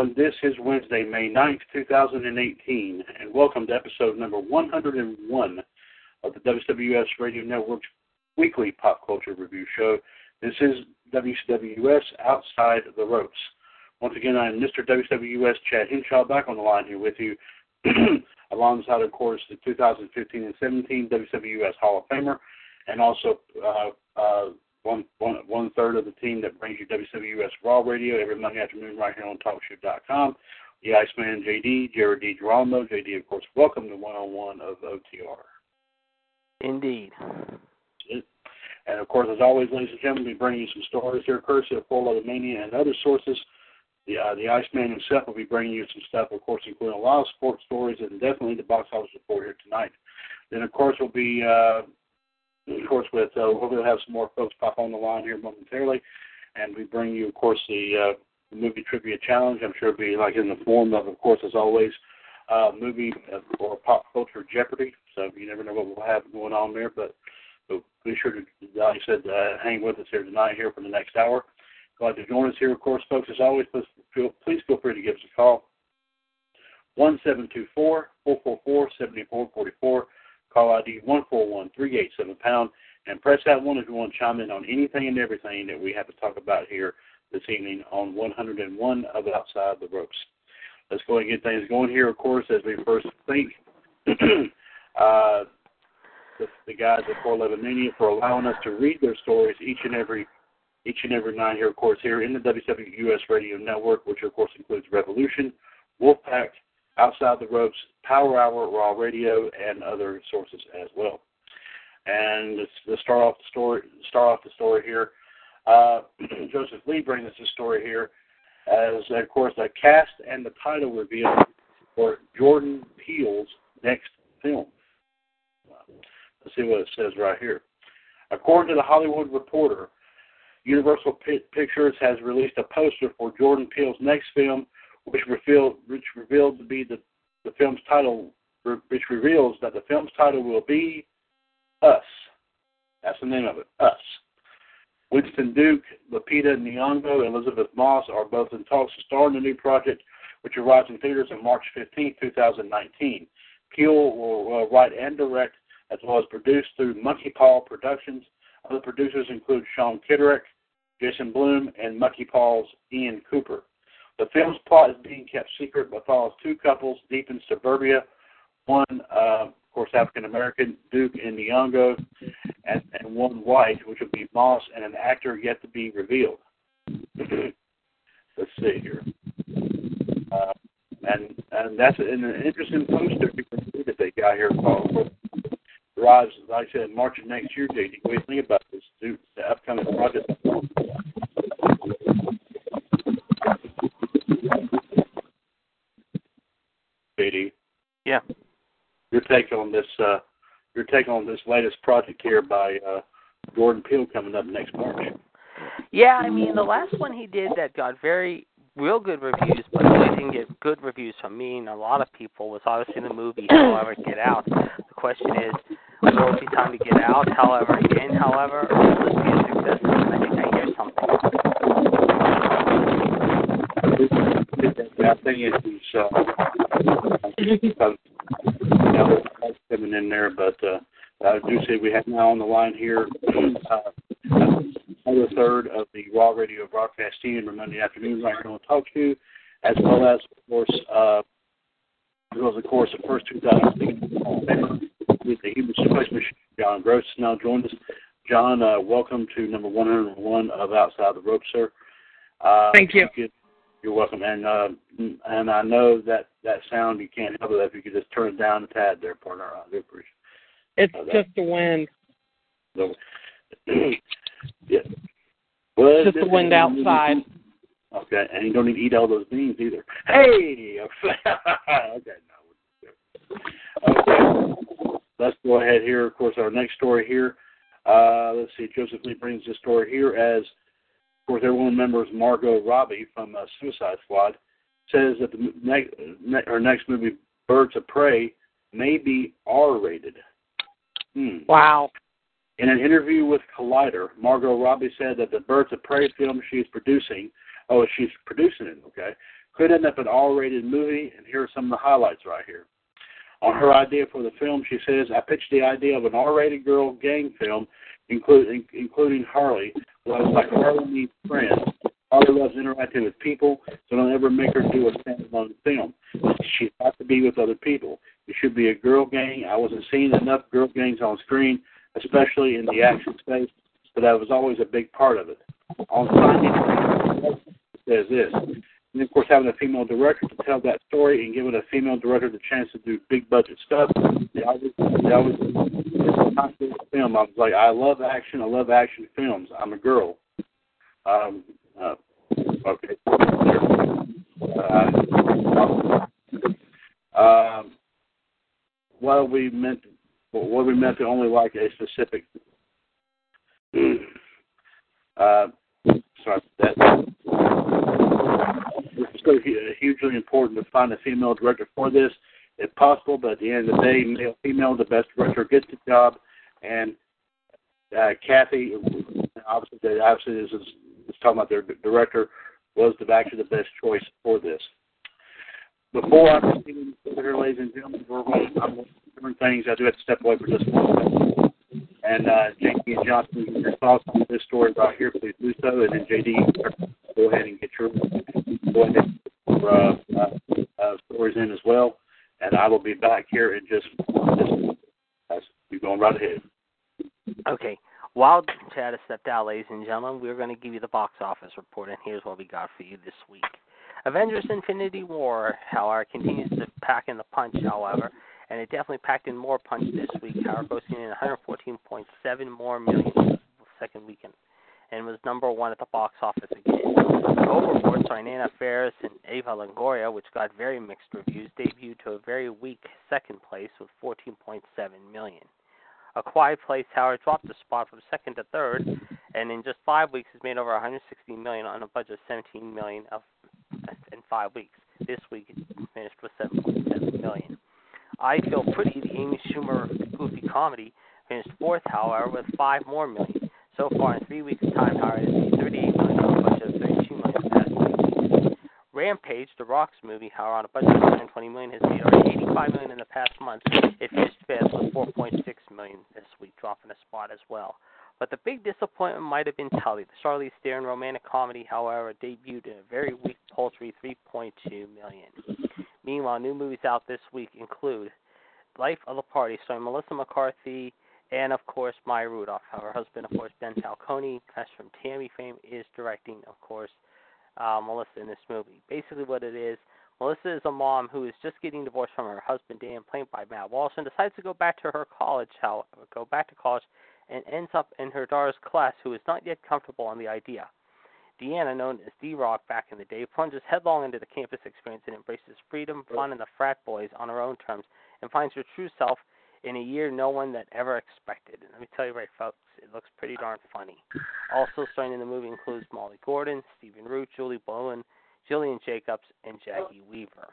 Everyone. This is Wednesday, May 9th, 2018, and welcome to episode number 101 of the WWS Radio Network's weekly pop culture review show. This is WWS Outside the Ropes. Once again, I'm Mr. WWS Chad Hinshaw back on the line here with you, alongside, of course, the 2015 and 17 WWS Hall of Famer, and also uh, uh, one, one, one third of the team that brings you WWS Raw Radio every Monday afternoon right here on TalkShoe.com. The Iceman JD, Jared D. Geronimo. JD, of course, welcome to one on one of OTR. Indeed. And of course, as always, ladies and gentlemen, we bring you some stories here, courtesy of 411 Mania and other sources. The uh, the Iceman himself will be bringing you some stuff, of course, including a lot of sports stories and definitely the box office report here tonight. Then, of course, we'll be uh, of course, with uh, we'll have some more folks pop on the line here momentarily, and we bring you, of course, the, uh, movie trivia challenge. I'm sure it'll be like in the form of, of course, as always, uh, movie or pop culture Jeopardy. So you never know what we'll have going on there, but, but be sure to, like I said, uh, hang with us here tonight here for the next hour. Glad to join us here, of course, folks. As always, please feel, please feel free to give us a call. One seven two four four four four seventy four forty four. Call ID 141387 pound and press that one if you want to chime in on anything and everything that we have to talk about here this evening on 101 of Outside the Ropes. Let's go ahead and get things going here, of course, as we first thank uh, the, the guys at 411 Mania for allowing us to read their stories each and every each and every night here, of course, here in the WWS Radio Network, which of course includes Revolution, Wolfpack, Outside the Ropes, Power Hour, Raw Radio, and other sources as well. And to start off the story, start off the story here, uh, Joseph Lee brings us a story here, as of course the cast and the title reveal for Jordan Peele's next film. Let's see what it says right here. According to the Hollywood Reporter, Universal Pictures has released a poster for Jordan Peele's next film which revealed which revealed to be the the film's title, which reveals that the film's title will be Us. That's the name of it, Us. Winston Duke, Lupita Nyong'o, and Elisabeth Moss are both in talks to star in the new project, which arrives in theaters on March 15, 2019. Peele will write and direct, as well as produce through Monkey Paw Productions. Other producers include Sean Kitterick, Jason Blum, and Monkey Paw's Ian Cooper. The film's plot is being kept secret but follows two couples deep in suburbia. One, uh, of course, African American, Duke and Nyong'o, and, and one white, which would be Moss, and an actor yet to be revealed. Let's see here. Uh, and and that's an interesting poster that they got here called arrives, like I said, March of next year, JD. What do you think about this? The upcoming project. JD. Yeah. Your take on this? Uh, your take on this latest project here by uh, Jordan Peele coming up next March? Yeah, I mean the last one he did that got very real good reviews, but it didn't get good reviews from me and a lot of people. Was obviously the movie, however, Get Out. The question is, will it be time to get out? However, again, however, will this be a success? I think I hear something. I think it's uh, you know, coming in there, but uh, I do say we have now on the line here uh, another third of the Raw Radio broadcast team for Monday afternoon right here on TalkShoe, as well as of course uh, as well as of course the first 2016 with the Human Suplex Machine. John Gross now joined us. John, uh, welcome to number 101 of Outside the Rope, sir. Uh, Thank you. you you're welcome. And uh, and I know that that sound you can't help it if you could just turn it down a tad there, partner. I do appreciate. It's Uh, just the wind. So, yeah. Well, Just the wind outside. Okay, and you don't need to eat all those beans either. Hey, okay, no. Okay, let's go ahead here. Of course, our next story here. Uh, let's see. Joseph Lee brings this story here as, course, everyone remembers Margot Robbie from uh, Suicide Squad says that the next ne- her next movie, Birds of Prey, may be R-rated. Hmm. Wow. In an interview with Collider, Margot Robbie said that the Birds of Prey film she is producing, oh, she's producing it, okay, could end up an R-rated movie, and here are some of the highlights right here. On her idea for the film, she says, I pitched the idea of an R-rated girl gang film, including including Harley. It's like Harley needs friends. Harley loves interacting with people, so don't ever make her do a standalone film. She's got to be with other people. It should be a girl gang. I wasn't seeing enough girl gangs on screen, especially in the action space, but that was always a big part of it. On finding it says this. And of course, having a female director to tell that story and giving a female director the chance to do big budget stuff, they always, they always, film. I was like, I love action. I love action films. I'm a girl. Um, uh, okay. Uh, um, we meant, what we meant to only like a specific. Uh, sorry, that be hugely important to find a female director for this, if possible. But at the end of the day, male, female, the best director gets the job. And uh, Kathy, obviously, obviously is, is, is talking about their director was the, actually the best choice for this. Before I proceed ladies and gentlemen, we're going I'm to things. I do have to step away for just one second. And uh, JD and Johnson, your thoughts on this story right here, please do so. And then JD, go ahead and get your go ahead and your, uh, uh, uh, stories in as well. And I will be back here in just just you going right ahead. Okay. While Chad has stepped out, ladies and gentlemen, we're going to give you the box office report, and here's what we got for you this week. Avengers Infinity War, however, continues to pack in the punch, however, and it definitely packed in more punch this week, however, posting in 114.7 more million second weekend, and was number one at the box office again. Overboard, starring Anna Faris and Ava Longoria, which got very mixed reviews, debuted to a very weak second place with 14.7 million. A Quiet Place, however, dropped a spot from second to third, and in just five weeks has made over 160 million on a budget of 17 million of in five weeks. This week it finished with 7.7 million. I Feel Pretty, the Amy Schumer goofy comedy, finished fourth, however, with five more million. So far in three weeks' time, however, made 38 million on a budget of 32 million the past week. Rampage, the Rock's movie, however, on a budget of 120 million, has made over 85 million in the past month. It finished fifth with 4.6 million this week, dropping a spot as well. But the big disappointment might have been Tully. The Charlize Theron romantic comedy, however, debuted in a very weak, paltry 3.2 million. Meanwhile, new movies out this week include Life of the Party, starring Melissa McCarthy and, of course, Maya Rudolph. Her husband, of course, Ben Falcone, as from Tammy fame, is directing, of course, uh, Melissa in this movie. Basically, what it is, Melissa is a mom who is just getting divorced from her husband, Dan, played by Matt Walsh, and decides to go back to her college, how go back to college, and ends up in her daughter's class, who is not yet comfortable on the idea. Deanna, known as D-Rock back in the day, plunges headlong into the campus experience and embraces freedom, fun, and the frat boys on her own terms, and finds her true self in a year no one that ever expected. And let me tell you right, folks, it looks pretty darn funny. Also starring in the movie includes Molly Gordon, Stephen Root, Julie Bowen, Gillian Jacobs, and Jacki Weaver.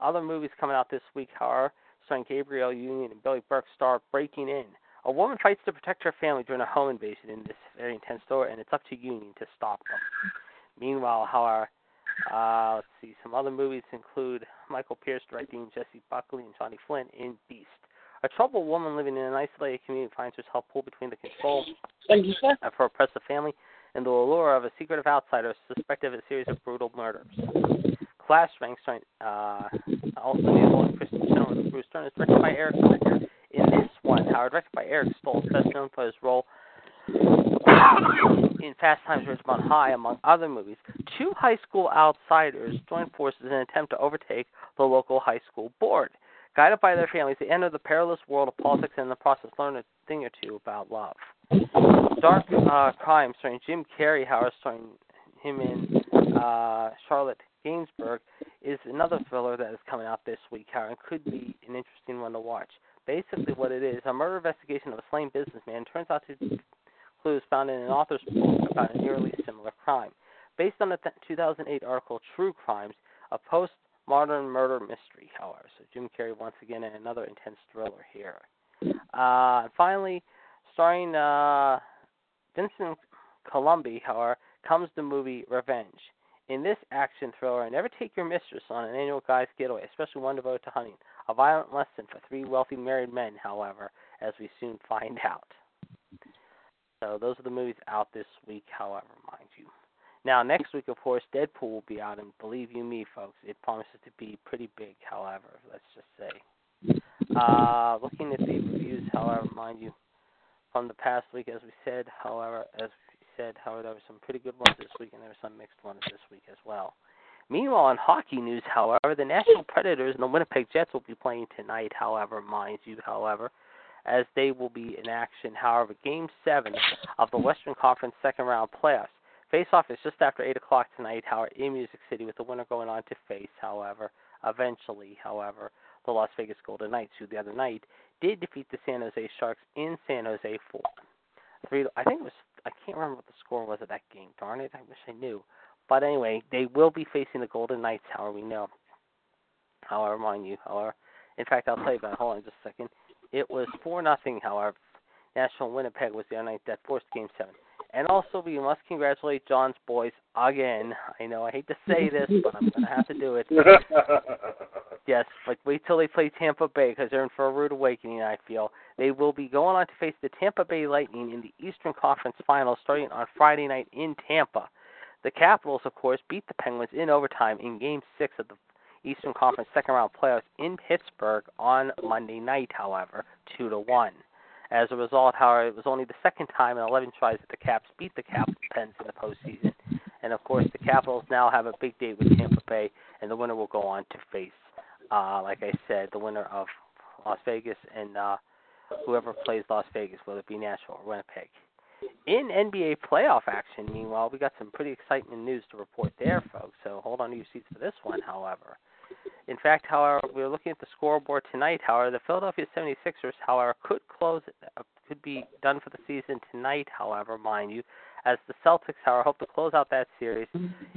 Other movies coming out this week, however, starring Gabrielle Union and Billy Burke, star Breaking In. A woman fights to protect her family during a home invasion in this very intense story, and it's up to Union to stop them. Meanwhile, however, uh, let's see, some other movies include Michael Pearce directing Jessie Buckley and Johnny Flynn in Beast. A troubled woman living in an isolated community finds herself pulled between the control of her oppressive family and the allure of a secretive outsider suspected of a series of brutal murders. Class Rank, starring uh, also in Kristin Chenoweth and Bruce Dern, is directed by Eric Stoltz. In this one, however, directed by Eric Stoltz, best known for his role in Fast Times at Ridgemont High, among other movies, two high school outsiders join forces in an attempt to overtake the local high school board. Guided by their families, they enter the perilous world of politics and in the process learn a thing or two about love. Dark uh, Crime, starring Jim Carrey, however, starring him in uh, Charlotte Gainsbourg, is another thriller that is coming out this week, however, and could be an interesting one to watch. Basically, what it is, a murder investigation of a slain businessman turns out to clues found in an author's book about a nearly similar crime. Based on the th- 2008 article True Crimes, a post-modern murder mystery, however. So Jim Carrey once again in another intense thriller here. Uh, finally, starring uh, Vincent Colombe, however, comes the movie Revenge. In this action thriller, never take your mistress on an annual guy's getaway, especially one devoted to hunting. A violent lesson for three wealthy married men, however, as we soon find out. So those are the movies out this week, however, mind you. Now, next week, of course, Deadpool will be out, and believe you me, folks, it promises to be pretty big, however, let's just say. Uh, looking at the reviews, however, mind you, from the past week, as we said, however, as we said, however, there were some pretty good ones this week, and there were some mixed ones this week as well. Meanwhile, in hockey news, however, the Nashville Predators and the Winnipeg Jets will be playing tonight, however, mind you, however as they will be in action. However, Game 7 of the Western Conference second round playoffs. Face off is just after 8 o'clock tonight, however, in Music City, with the winner going on to face, however, eventually, however, the Las Vegas Golden Knights, who the other night did defeat the San Jose Sharks in San Jose 4. Three, I think it was, I can't remember what the score was of that game. Darn it, I wish I knew. But anyway, they will be facing the Golden Knights, however, we know. However, mind you, however, in fact, I'll tell you about it. Hold on just a second. It was 4 nothing, however. National Winnipeg was the other night that forced Game 7. And also, we must congratulate John's boys again. I know I hate to say this, but I'm going to have to do it. yes, like wait till they play Tampa Bay because they're in for a rude awakening. I feel they will be going on to face the Tampa Bay Lightning in the Eastern Conference Finals starting on Friday night in Tampa. The Capitals, of course, beat the Penguins in overtime in Game Six of the Eastern Conference second round playoffs in Pittsburgh on Monday night, however, two to one. As a result, however, it was only the second time in 11 tries that the Caps beat the Capitals in the postseason. And of course, the Capitals now have a big date with Tampa Bay, and the winner will go on to face, uh, like I said, the winner of Las Vegas and uh, whoever plays Las Vegas, whether it be Nashville or Winnipeg. In NBA playoff action, meanwhile, we got some pretty exciting news to report there, folks. So hold on to your seats for this one, however. In fact, however, we're looking at the scoreboard tonight. However, the Philadelphia 76ers, however, could close, uh, could be done for the season tonight. However, mind you, as the Celtics, however, hope to close out that series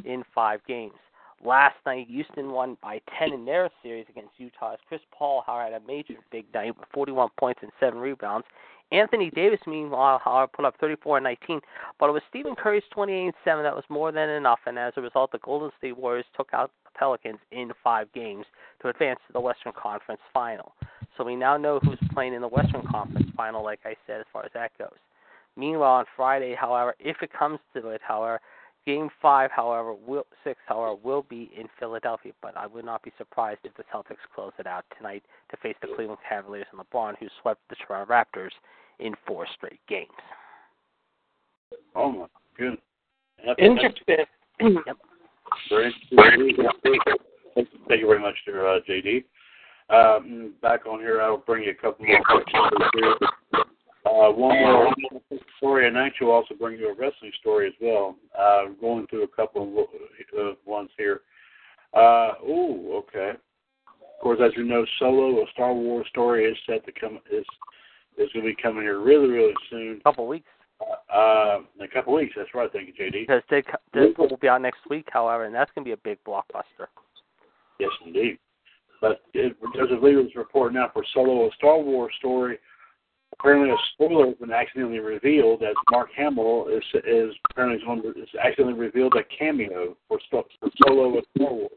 in five games. Last night, Houston won by 10 in their series against Utah. As Chris Paul, however, had a major big night with 41 points and seven rebounds. Anthony Davis, meanwhile, however, put up 34 and 19, but it was Stephen Curry's 28 and 7 that was more than enough, and as a result, the Golden State Warriors took out the Pelicans in five games to advance to the Western Conference Final. So we now know who's playing in the Western Conference Final, like I said, as far as that goes. Meanwhile, on Friday, however, if it comes to it, however, Game five, however, will six, however, will be in Philadelphia. But I would not be surprised if the Celtics close it out tonight to face the Cleveland Cavaliers and LeBron, who swept the Toronto Raptors in four straight games. Oh my goodness. Interesting. Yep. Very interesting. Thank you very much, there, uh, JD. Um, back on here, I'll bring you a couple more questions here. Uh, one more story, and actually, will also bring you a wrestling story as well. Uh, going through a couple of uh, ones here. Uh, oh, okay. Of course, as you know, Solo, a Star Wars story, is set to come is is going to be coming here really, really soon. A couple weeks. Uh, in a couple weeks. That's right. Thank you, JD. Because Dead- Deadpool will be out next week, however, and that's going to be a big blockbuster. Yes, indeed. But it, there's a leaders report now for Solo, a Star Wars story. Apparently, a spoiler has been accidentally revealed as Mark Hamill is is apparently to, is accidentally revealed a cameo for, for Solo, a Star Wars.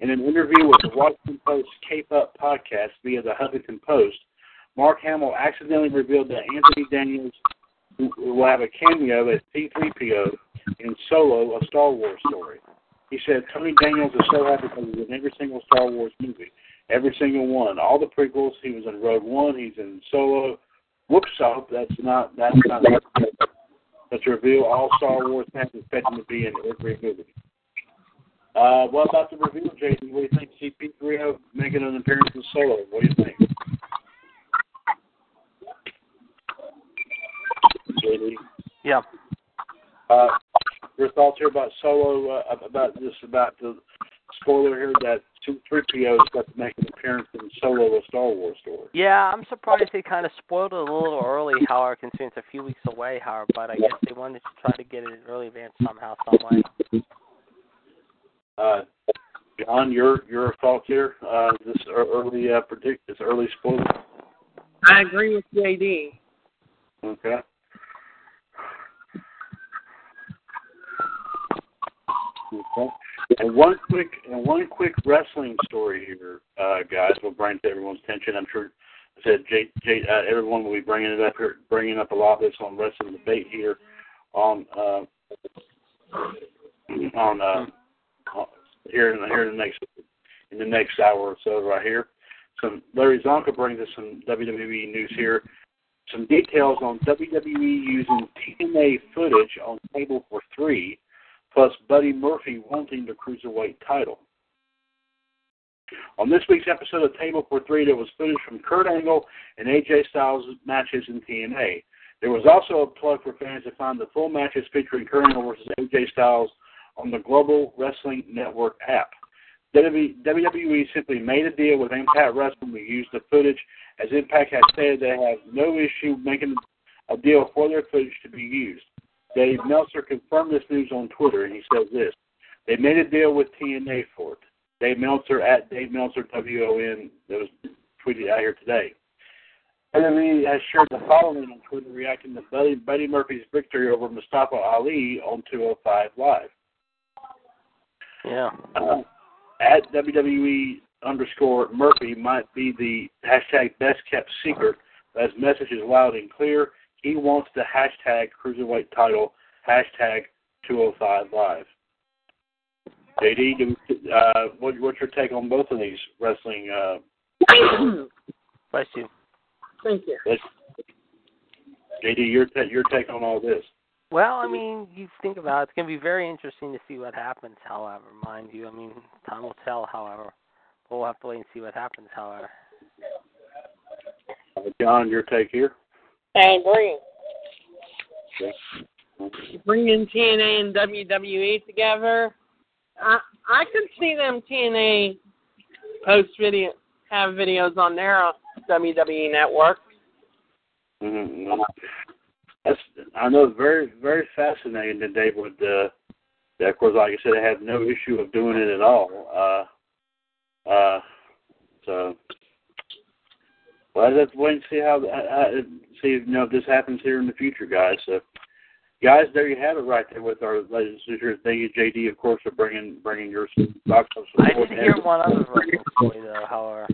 In an interview with the Washington Post Cape Up podcast via the Huffington Post, Mark Hamill accidentally revealed that Anthony Daniels will have a cameo as C-3PO in Solo, a Star Wars story. He said Tony Daniels is so happy because he's in every single Star Wars movie, every single one, all the prequels. He was in Rogue One. He's in Solo. Whoops! Hope that's not that's not. That's to reveal all Star Wars fans expect him to be in every movie. Uh, what about the reveal, Jason? What do you think? CP3O making an appearance in Solo. What do you think? JD. Yeah. Uh, your thoughts here about Solo, uh, about this, about the spoiler here that C-3PO is got to make an appearance in Solo, a Star Wars story. Yeah, I'm surprised they kind of spoiled it a little early, however, considering it's a few weeks away, however, but I guess they wanted to try to get it in early advance somehow, some way. Uh, John, your your thoughts here? Uh, this early uh, predict this early spoiler. I agree with JD. Okay. And one quick and one quick wrestling story here, uh, guys. Will bring to everyone's attention. I'm sure I said Jay, Jay, uh, everyone will be bringing it up here, bringing up a lot of this on wrestling debate here on uh, on uh, here in the, here in the next in the next hour or so right here. Some Larry Csonka brings us some WWE news here. Some details on WWE using TNA footage on Table for Three, plus Buddy Murphy wanting the cruiserweight title. On this week's episode of Table for Three, there was footage from Kurt Angle and AJ Styles matches in TNA. There was also a plug for fans to find the full matches featuring Kurt Angle versus AJ Styles on the Global Wrestling Network app. WWE simply made a deal with Impact Wrestling to use the footage, as Impact has said they have no issue making a deal for their footage to be used. Dave Meltzer confirmed this news on Twitter, and he says this: They made a deal with TNA for it. Dave Meltzer at Dave Meltzer WON that was tweeted out here today. WWE has shared the following on Twitter, reacting to Buddy, Buddy Murphy's victory over Mustafa Ali on 205 Live. Yeah. Uh, at WWE underscore Murphy might be the hashtag best kept secret, his message is loud and clear. He wants the hashtag cruiserweight title, hashtag 205 Live. JD, do, uh, what, what's your take on both of these wrestling? Uh, Bless you. Thank you. JD, your ta- your take on all this? Well, I mean, you think about it, it's going to be very interesting to see what happens, however, mind you. I mean, time will tell, however. We'll have to wait and see what happens, however. Uh, John, your take here? I agree. Okay. Bringing TNA and WWE together, I I could see them TNA post video have videos on their WWE network. Mm-hmm. That's I know it's very very fascinating that they would. Uh, that of course, like I said, they have no issue of doing it at all. Uh, uh, so, well, let's wait and see how uh, see you know if this happens here in the future, guys. So, guys, there you have it right there with our latest features. Thank you, JD, of course, for bringing bringing your box of support. I did hear one other story, though, however.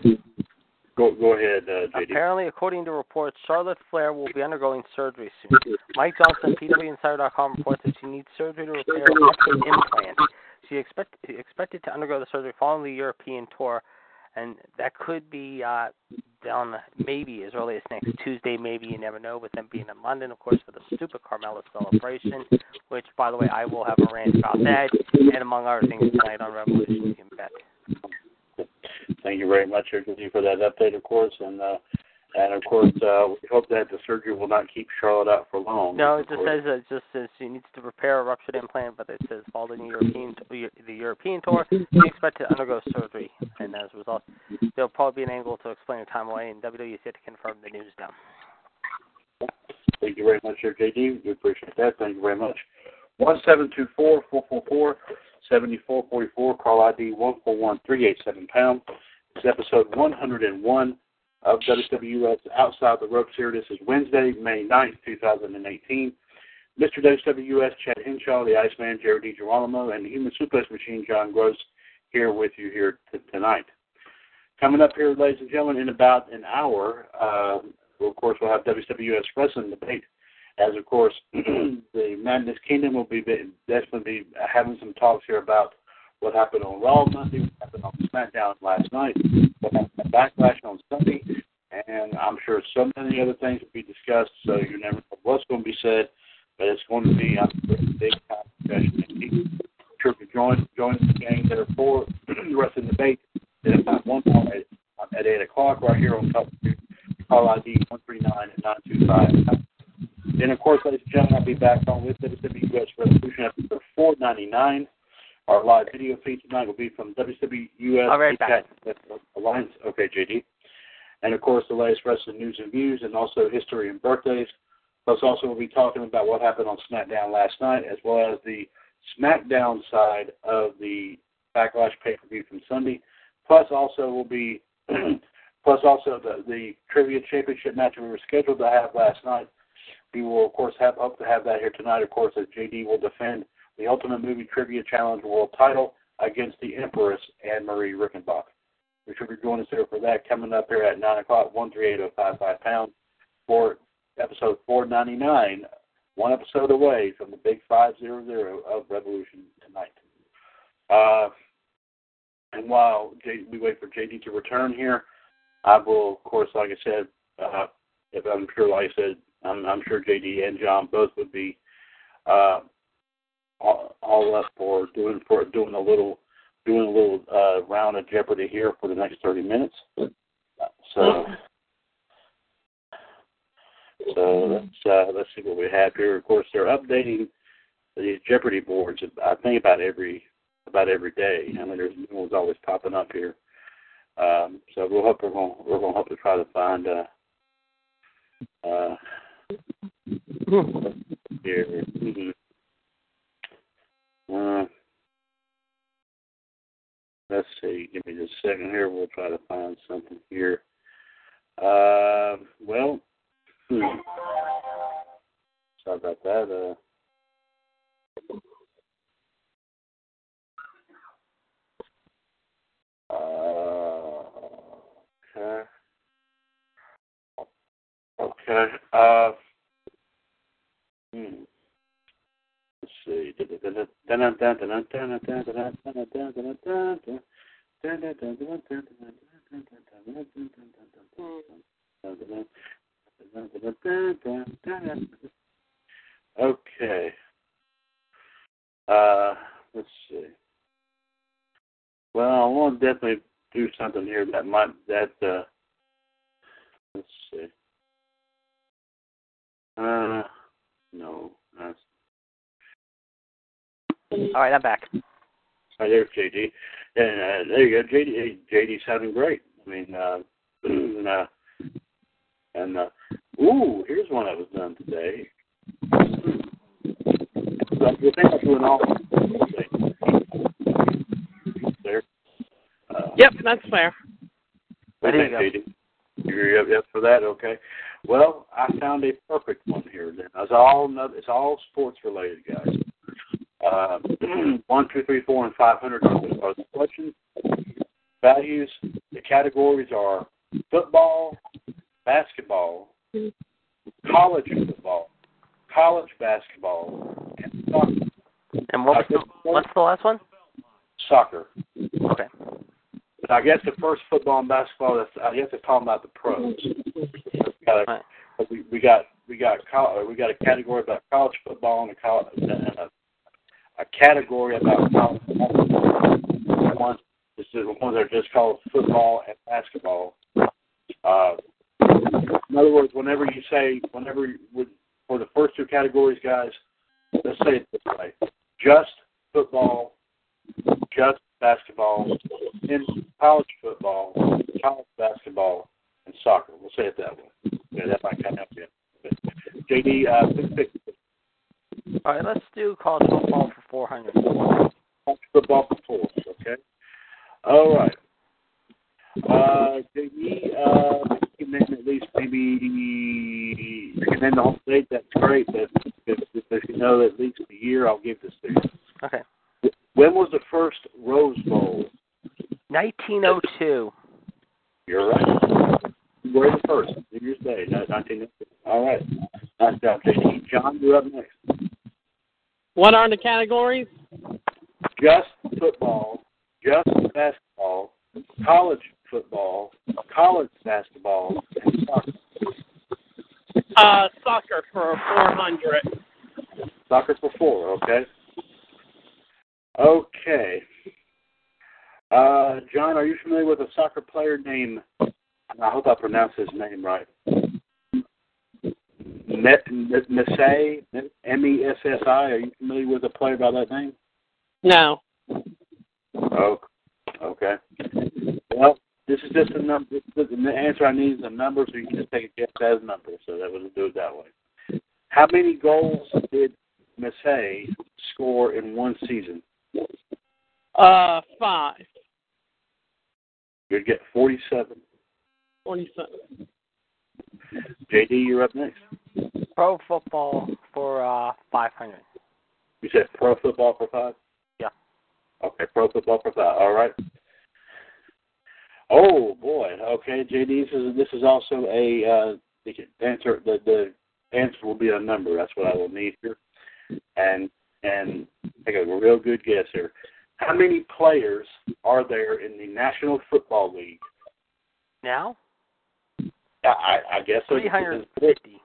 Go go ahead, uh, JD. Apparently, according to reports, Charlotte Flair will be undergoing surgery soon. Mike Johnson, PWInsider.com reports that she needs surgery to repair an implant. She expect, expected to undergo the surgery following the European tour, and that could be uh, done maybe as early as next Tuesday. Maybe you never know. With them being in London, of course, for the stupid Carmella celebration, which, by the way, I will have a rant about that, and among other things tonight on Revolution. You can bet. Thank you very much, Hercules, for that update, of course, and uh, and of course, uh, we hope that the surgery will not keep Charlotte out for long. No, it just course. says it just says she needs to repair a ruptured implant, but it says following the European the European tour, she expect to undergo surgery, and as a result, there'll probably be an angle to explain her time away, and WWE is yet to confirm the news now. Thank you very much, Sir JD. We appreciate that. Thank you very much. One seven two four four four four seventy four forty four. Call ID one four one three eight seven pound. It's episode one hundred and one of WWS Outside the Ropes here. This is Wednesday, May 9th, 2018. Mr. WWS, Chad Henshaw, the Iceman, Jared DiGirolamo, and the Human Suplex Machine, John Gross, here with you here t- tonight. Coming up here, ladies and gentlemen, in about an hour, uh, of course, we'll have WWS Wrestling debate. As of course, the Madness Kingdom will be definitely be having some talks here about what happened on Raw Monday, what happened on SmackDown last night, what happened on Backlash on Sunday, and I'm sure so many other things will be discussed. So you never know what's going to be said, but it's going to be I'm sure, a big time discussion. And sure to join join the gang there for the rest of the debate at about one point at, at eight o'clock right here on. Call ID one three nine nine two five. Then, of course, ladies and gentlemen, I'll be back on with WWS Revolution episode 499. Our live video feed tonight will be from WWS All right, back. Alliance. Okay, JD. And, of course, the latest wrestling news and views and also history and birthdays. Plus, also, we'll be talking about what happened on SmackDown last night as well as the SmackDown side of the Backlash pay-per-view from Sunday. Plus, also, will be plus also the, the Trivia Championship match we were scheduled to have last night we will, of course, have hope to have that here tonight. Of course, as JD will defend the Ultimate Movie Trivia Challenge World Title against the Empress Anne Marie Rickenbach. We should be joining us here for that coming up here at nine o'clock, one three eight oh five five pound for episode four ninety nine, one episode away from the big five zero zero of Revolution tonight. Uh, and while J- we wait for JD to return here, I will, of course, like I said, uh, if I'm sure, like I said, I'm, I'm sure JD and John both would be uh, all, all up for doing for doing a little doing a little uh, round of Jeopardy here for the next 30 minutes. So. So let's uh, let's see what we have here. Of course, they're updating these Jeopardy boards. I think about every about every day. I mean, there's new ones always popping up here. Um, so we'll hope we're going we're going to hope to try to find uh, uh, here. Mm-hmm. Uh, let's see. Give me just a second here. We'll try to find something here. Uh, well, hmm. sorry about that. Uh, uh, okay. Okay. Uh, hmm. Okay. Uh, let's see. Well, I want to definitely do something here that might that uh let's see. Uh no. That's All right, I'm back. oh, there's JD. And uh, there you go, JD JD having great. I mean uh and uh and uh ooh, here's one that was done today. So you think I'm doing all there. Uh, Yep, that's fair. There you Okay, JD. You're up, up for that? Okay. Well, I found a perfect one here. Then it's all it's all sports related, guys. Uh, one, two, three, four, and five hundred are the, questions. Values. The categories are football, basketball, college football, college basketball, and soccer. And what was the, what's the last one? Soccer. Okay. But I guess the first football and basketball. That's, I guess they're talking about the pros. We got a, Right. we, we got we got col- we got a category about college football and a, college, and a, a category about college. One is the ones that are just called football and basketball. Uh, in other words, whenever you say whenever you would for the first two categories, guys, let's say it this way: just football, just basketball, in college football, college basketball, and soccer. We'll say it that way. Yeah, that might kind of help you. JD, uh, please pick All right, let's do college football for 400. college football for four. Okay. All right. Uh, JD, uh, you can name at least maybe you can name the whole state. That's great. But if, if, if you know at least the year, I'll give this to you. Okay. When was the first Rose Bowl? 1902. You're right. February the first, New Year's Day, no, 1902. All right. Nice job, JD. John, you're up next. What are the categories? Just football, just basketball, college football, college basketball, and soccer. Uh, soccer for 400. Soccer for four, okay? Okay. Uh, John, are you familiar with a soccer player named, I hope I pronounce his name right, Messai, M-E-S-S-I? Are you familiar with a player by that name? No. Oh, okay. Well, this is just a number. The answer I need is a number, so you can just take a guess as a number. So that would do it that way. How many goals did Messai score in one season? Uh, five. You'd get 47. 47. JD, you're up next. Pro football for uh 500. You said pro football for five? Yeah. Okay, pro football for five. All right. Oh boy. Okay, JD, this is this is also a uh, the answer. The the answer will be a number. That's what I will need here. And and take a real good guess here. How many players are there in the National Football League? Now? I, I I guess so. 350.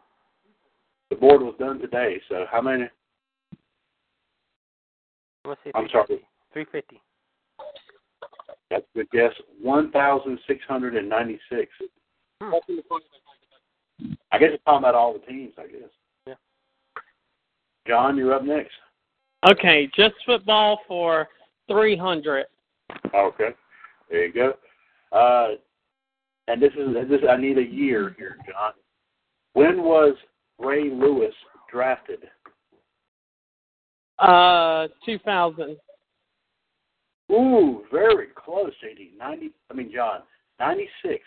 The board was done today, so how many? Let's say I'm sorry. 350. That's a good guess. One thousand six hundred and ninety-six. Hmm. I guess it's talking about all the teams. I guess. Yeah. John, you're up next. Okay, just football for 300. Okay, there you go. Uh, and this is this. I need a year here, John. When was Ray Lewis drafted? Uh, 2000. Ooh, very close, JD. Ninety. I mean, John, ninety-six.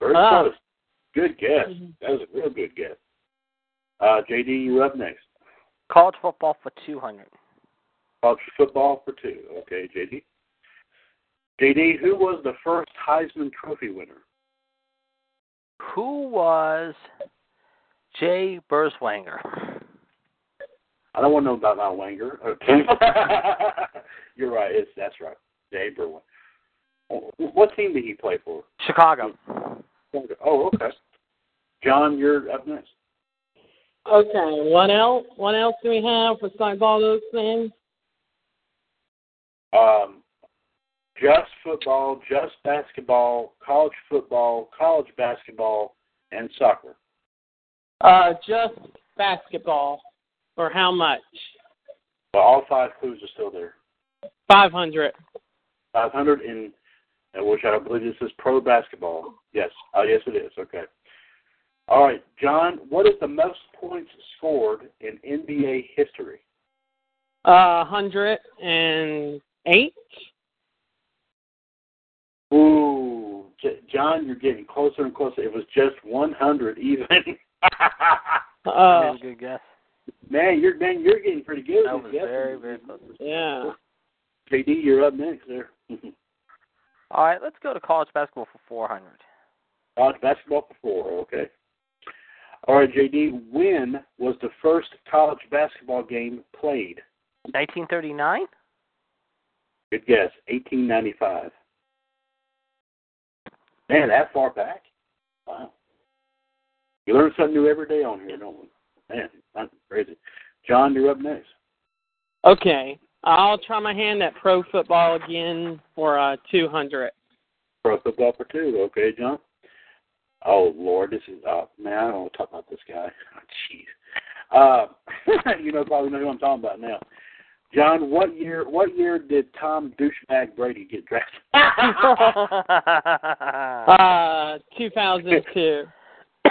Very Ah. close. Good guess. Mhm. That was a real good guess. Uh, JD, you're up next. College football for 200. College football for two. Okay, JD. JD, who was the first Heisman Trophy winner? Who was Jay Berwanger? I don't want to know about my Wanger. Okay. You're right. It's that's right. Jay Berwin. What team did he play for? Chicago. Oh, okay. John, you're up next. Okay, what else? What else do we have besides all those things? Um, just football, just basketball, college football, college basketball, and soccer. Uh, just basketball. For how much? Well, all five clues are still there. 500. 500 in, uh, which I believe this is pro basketball. Yes. Oh, yes, it is. Okay. All right, John. What is the most points scored in NBA history? Uh, 108. Ooh, J- John, you're getting closer and closer. It was just 100 even. Uh, That was a good guess. man, you're man, you're getting pretty good. That was guessing. very, very close. yeah. JD, you're up next there. All right, let's go to college basketball for 400. College basketball for four. Okay. All right, JD. When was the first college basketball game played? 1939? Good guess. 1895. Man, that far back? Wow. You learn something new every day on here, don't we? Man, that's crazy. John, you're up next. Okay, I'll try my hand at pro football again for uh 200. Pro football for two. Okay, John. Oh Lord, this is uh man, I don't want to talk about this guy. Oh, Jeez. Uh you know probably know who I'm talking about now. John, what year what year did Tom douchebag Brady get drafted? Uh, 2002.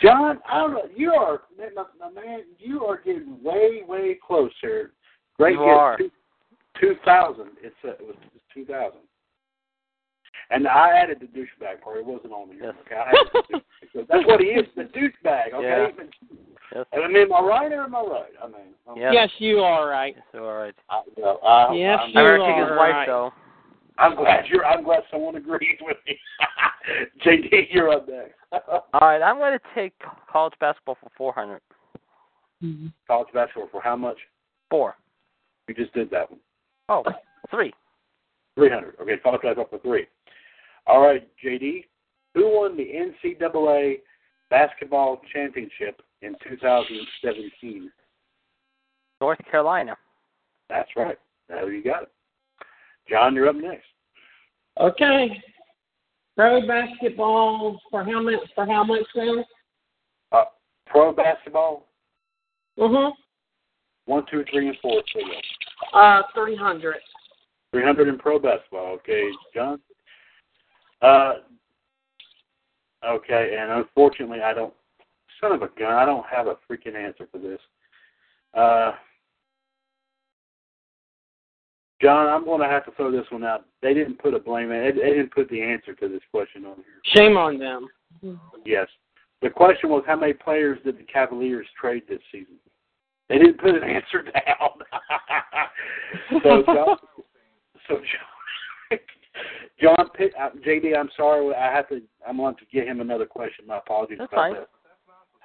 John, I don't know. You are, my, my man. You are getting way, way close here. Great You are. Two, two thousand. It's uh, it was two thousand. And I added the douchebag part. It wasn't on here. Yes. Okay, I the. That's what he is, the douchebag. Okay. Yes. I mean, am I right or am I right? I mean, I'm, Yes. Yes, you are right. Yes, all right. I, you know, I, Yes, I'm, you I'm are gonna take his wife right. though. I'm glad you're. I'm glad someone agrees with me. JD, you're up next. All right, I'm going to take college basketball for 400. Mm-hmm. College basketball for how much? Four. We just did that one. Oh, three. Three hundred. Okay, college basketball for three. All right, JD. Who won the NCAA basketball championship in 2017? North Carolina. That's right. Now you got it. John, you're up next. Okay. Pro basketball for how much? For how much now? Uh, pro basketball, Mhm. one, two, three, and four. So Uh, three hundred. 300 in pro basketball. Okay, John. Uh, okay, and unfortunately, I don't. Son of a gun, I don't have a freaking answer for this. Uh, John, I'm going to have to throw this one out. They didn't put a blame. They, they didn't put the answer to this question on here. Shame on them. Yes. The question was how many players did the Cavaliers trade this season? They didn't put an answer down. so John, so John, John Pitt, JD, I'm sorry, I have to. I'm going to get him another question. My apologies That's about fine. that.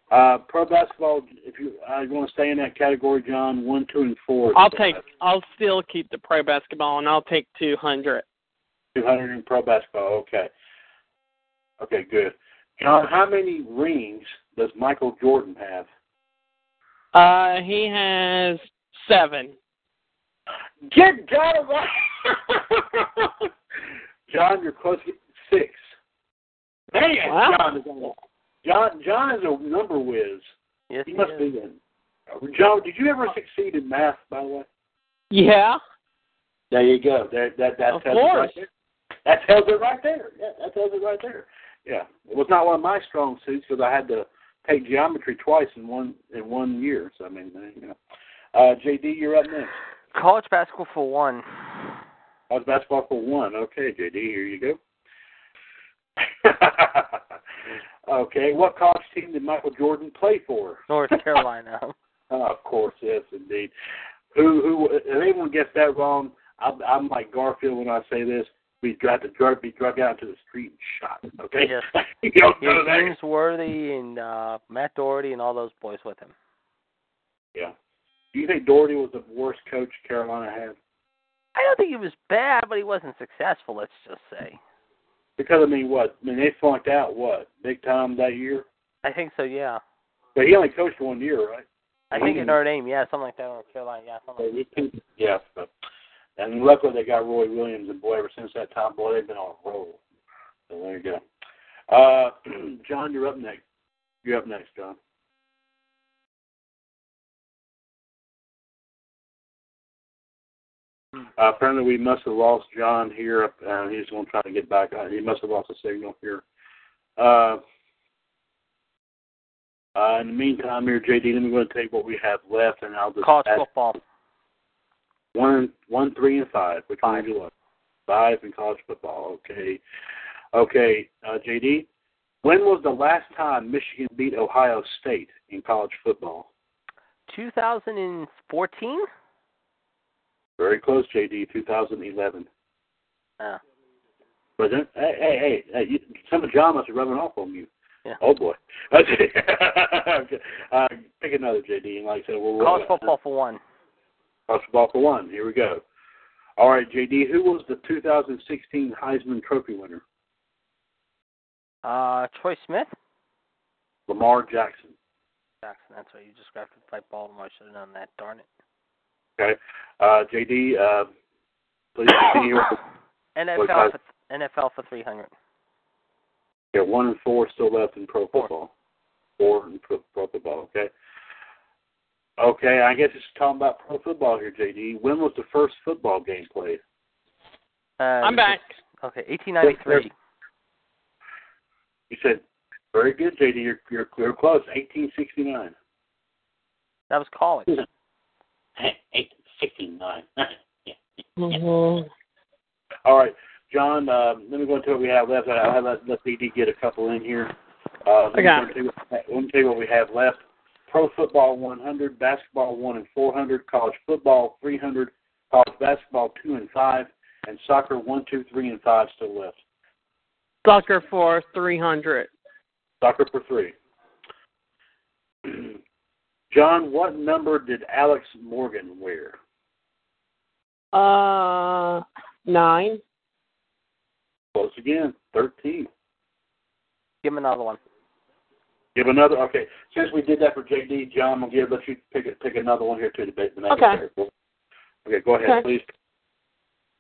Uh, pro basketball. If you uh, you want to stay in that category, John, one, two, and four. I'll take. I'll still keep the pro basketball, and I'll take two hundred. two hundred in pro basketball. Okay. Okay, good. John, how many rings does Michael Jordan have? Uh, he has seven. Get John right. John, you're close to six. Man, Wow. John is on. John, John is a number whiz. Yes, He he must is. be then. John, did you ever succeed in math, by the way? Yeah. There you go. That that that Of tells it course. right there. That tells it right there. Yeah, that tells it right there. Yeah, it was not one of my strong suits because I had to take geometry twice in one in one year. So I mean, you know. Uh, JD, you're up next. College basketball for one. College basketball for one. Okay, JD, here you go. okay, what college team did Michael Jordan play for? North Carolina. Oh, of course, yes, indeed. Who who? If anyone gets that wrong, I'm, I'm like Garfield when I say this. We got to drug, be drug out to the street and shot. Okay, Yes. you don't Yeah, know that. James Worthy and uh, Matt Doherty and all those boys with him. Yeah. Do you think Doherty was the worst coach Carolina had? I don't think he was bad, but he wasn't successful. Let's just say. Because I mean, what? I mean, they flunked out what big time that year. I think so. Yeah. But he only coached one year, right? I think Mhm. in Notre Dame, yeah, something like that, or Carolina, yeah, something. Like that. Yeah. But, and luckily they got Roy Williams, and boy, ever since that time, boy, they've been on a roll. So there you go. Uh, John, you're up next. You're up next, John. Uh, apparently, we must have lost John here. Uh, he's going to try to get back on. He must have lost the signal here. Uh, uh, in the meantime, here, JD, let me go and tell you what we have left, and I'll just College football. one, one, three, and five. Which one Five. would you like? Five in college football. Okay. Okay, uh, JD. When was the last time Michigan beat Ohio State in college football? 2014. Very close, JD. 2011. Uh, But then, hey, hey, hey, hey you, some of John must be rubbing off on you. Yeah. Oh boy. Okay. uh, pick another, JD. And like I said, we'll college football for one. College football for one. Here we go. All right, JD. Who was the 2016 Heisman Trophy winner? Uh, Troy Smith. Lamar Jackson. Jackson. That's right. You just drafted by Baltimore. I should have known that. Darn it. Okay. Uh, JD, uh, please continue. with the- NFL for, NFL for 300. Okay, one and four still left in pro football. Four in pro, pro football. Okay. Okay, I guess it's talking about pro football here, JD. When was the first football game played? Uh, I'm back. Okay, 1893. You said Very good, JD. You're you're, you're close. 1869. That was college. Eight sixty nine. Mm-hmm. All right, John. Uh, let me go into what we have left. I'll have let, let DD get a couple in here. Uh, let me Okay. go what- Let me tell you what we have left. Pro football 100, basketball 1 and 400, college football 300, college basketball 2 and 5, and soccer 1, 2, 3, and 5 still left. Soccer for 300. Soccer for 3. John, what number did Alex Morgan wear? Uh, nine. Close again. 13. Give him another one. Give another. Okay, since we did that for JD, John, we'll give let you pick it, pick another one here too to make make it Okay. Okay, go ahead, Okay. please.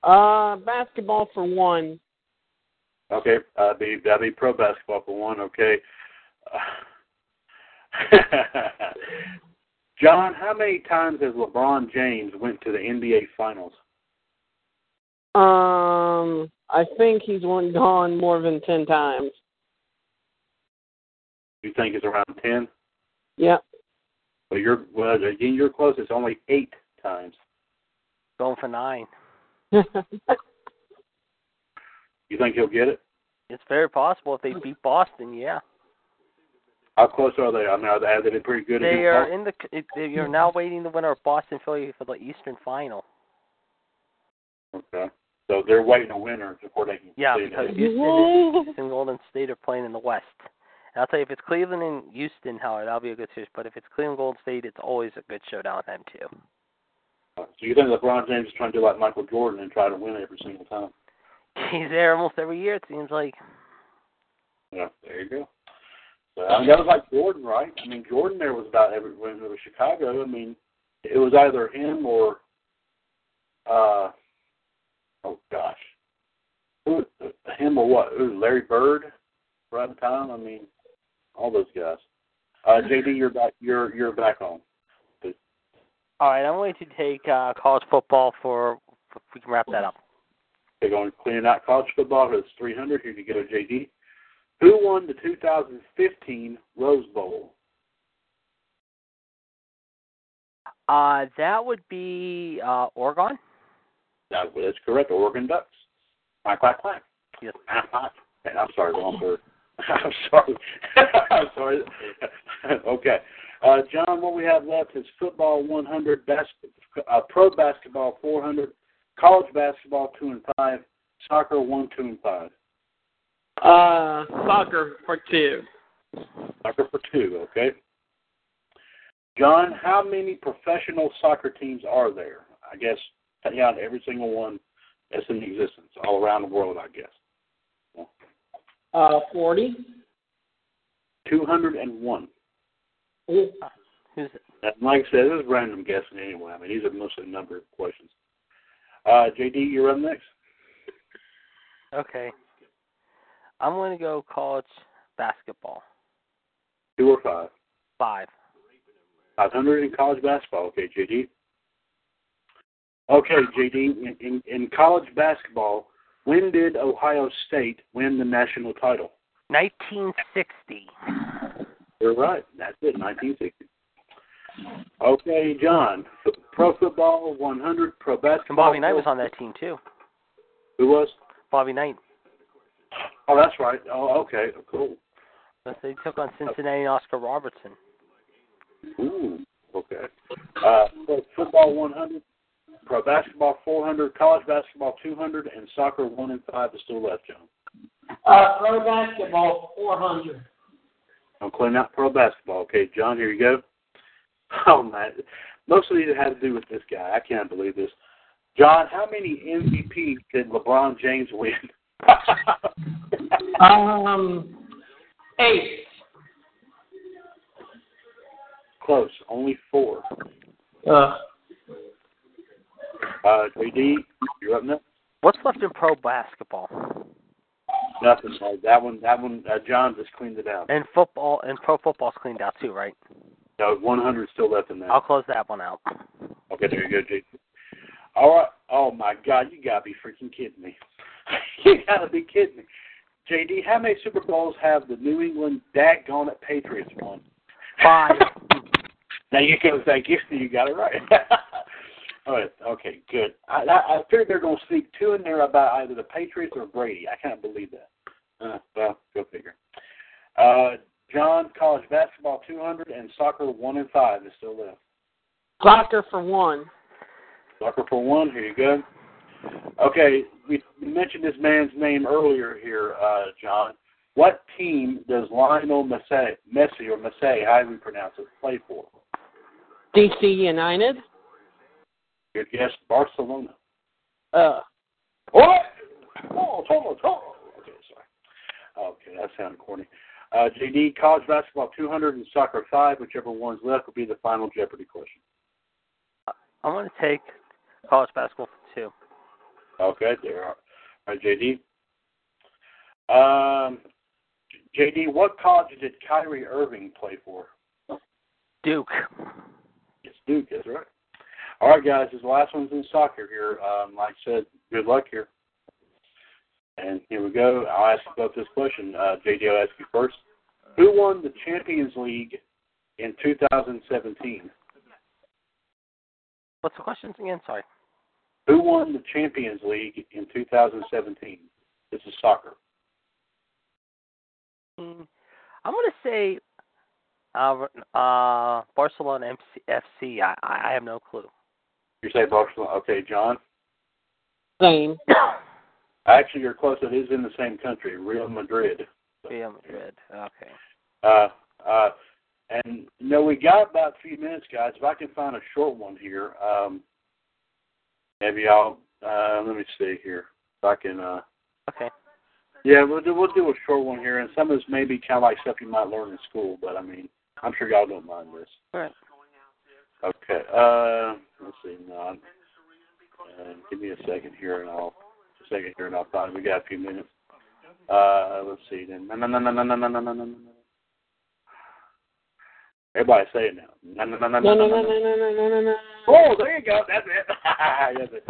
Uh, basketball for one. Okay, uh, be that'd be pro basketball for one. Okay. John, how many times has LeBron James went to the NBA Finals? Um, I think he's one gone more than ten times. You think it's around ten? Yeah. Well, you're well again. You're close. It's only eight times. Going for nine. You think he'll get it? It's very possible if they beat Boston. Yeah, How close are they? I mean, are they, have they been pretty good? They are in the. it- they- You're now waiting the winner of Boston Philly for the Eastern Final. Okay. So they're waiting a winner before they can. Yeah, see it. because Houston and Golden State are playing in the West. And I'll tell you, if it's Cleveland and Houston, Howard, that'll be a good series. But if it's Cleveland Golden State, it's always a good showdown with them too. Uh, so you think LeBron James is trying to do like Michael Jordan and try to win every single time? He's there almost every year. It seems like. Yeah, there you go. So, I mean, that was like Jordan, right? I mean, Jordan there was about every when it was Chicago. I mean, it was either him or, uh, oh gosh, who, him or what? Who, Larry Bird, the time. I mean, all those guys. Uh, JD, you're back. You're you're back home. All right, I'm going to take uh, college football for. If we can wrap that up. They're going to clean out college football. It's 300. Here you go, JD. Who won the 2015 Rose Bowl? Uh, that would be uh, Oregon. That, that's correct. Oregon Ducks. Quack, quack, quack. Yes. And I'm sorry, wrong word. I'm sorry. I'm sorry. okay. Uh, John, what we have left is football 100, bas- uh, pro basketball 400, college basketball 2 and 5, soccer 1, 2 and 5. Uh, soccer for two. Soccer for 2, okay? John, how many professional soccer teams are there? I guess take out every single one that's in existence all around the world, I guess. Uh, forty. 201. Who's And like I said, this is random guessing anyway. I mean, these are mostly number of questions. Uh, JD, you're up next. okay? I'm going to go college basketball. Two or five. Five. 500 in college basketball. Okay, JD. Okay, JD, in, in, in college basketball, when did Ohio State win the national title? 1960. You're right. That's it, 1960. Okay, John. Pro football, 100. Pro basketball. And Bobby Knight was on that team too. Who was? Bobby Knight. Oh, that's right. Oh, okay. Cool. They took on Cincinnati and Oscar Robertson. Ooh, okay. Uh, pro football 100, pro basketball 400, college basketball 200, and soccer 1 and 5 is still left, John. Uh, pro basketball four hundred. I'm cleaning out pro basketball. Okay, John, here you go. Oh, man. Most of these have to do with this guy. I can't believe this. John, how many MVPs did LeBron James win? Um, eight. Close. Only four. Uh, Uh, JD, you're up next. What's left in pro basketball? Nothing. Uh, that one, that one, uh, John just cleaned it out. And football and pro football's cleaned out too, right? No, 100 still left in there. I'll close that one out. Okay, there you go, JD. All right. Oh my God, you gotta be freaking kidding me. you gotta be kidding me. JD, how many Super Bowls have the New England daggone it Patriots won? Five. Now you can thank you. You got it right. All right. Okay. Good. I, I, I figured they're going to sneak two in there about either the Patriots or Brady. I can't believe that. Uh, well, go figure. Uh, John, college basketball 200 and soccer one and five is still left. Soccer for one. Soccer for one. Here you go. Okay, we mentioned this man's name earlier here, uh, John. What team does Lionel Messi, Messi or Messi, however you pronounce it, play for? DC United. Good guess, Barcelona. Uh, What? Oh, hold on, hold on. Okay, sorry. Okay, that sounded corny. Uh, JD, college basketball 200 and soccer 5, whichever one's left will be the final Jeopardy question. I'm going to take college basketball two. Okay, there are. All right, JD. Um, JD, what college did Kyrie Irving play for? Duke. It's Duke, that's right. All right, guys, this last one's in soccer here. Um, like I said, good luck here. And here we go. I'll ask you about this question. Uh, JD, I'll ask you first. Who won the Champions League in 2017? What's the questions again? Sorry. Who won the Champions League in 2017? This is soccer. Mm, I'm going to say uh, uh, Barcelona MC, FC. I, I have no clue. You say Barcelona. Okay, John. same. Actually, you're close. It is in the same country, Real Madrid. Real Madrid. Okay. Uh, uh, and you know, we got about a few minutes, guys. If I can find a short one here, um, maybe I'll. Uh, let me see here. If I can. Uh, Okay. yeah, we'll do we'll do a short one here, and some of this may be kind of like stuff you might learn in school, but I mean, I'm sure y'all don't mind this. All right. Okay. Uh, let's see. No, uh, give me a second here, and I'll a second here, and I'll find. We got a few minutes. Uh, let's see. Then no, no, no, no, no, no, no, no, no, no, no. Everybody say it now. No, no, no, no, No, no, no, no, no, no, no, no, no, no. Oh, there you go. That's it. That's it.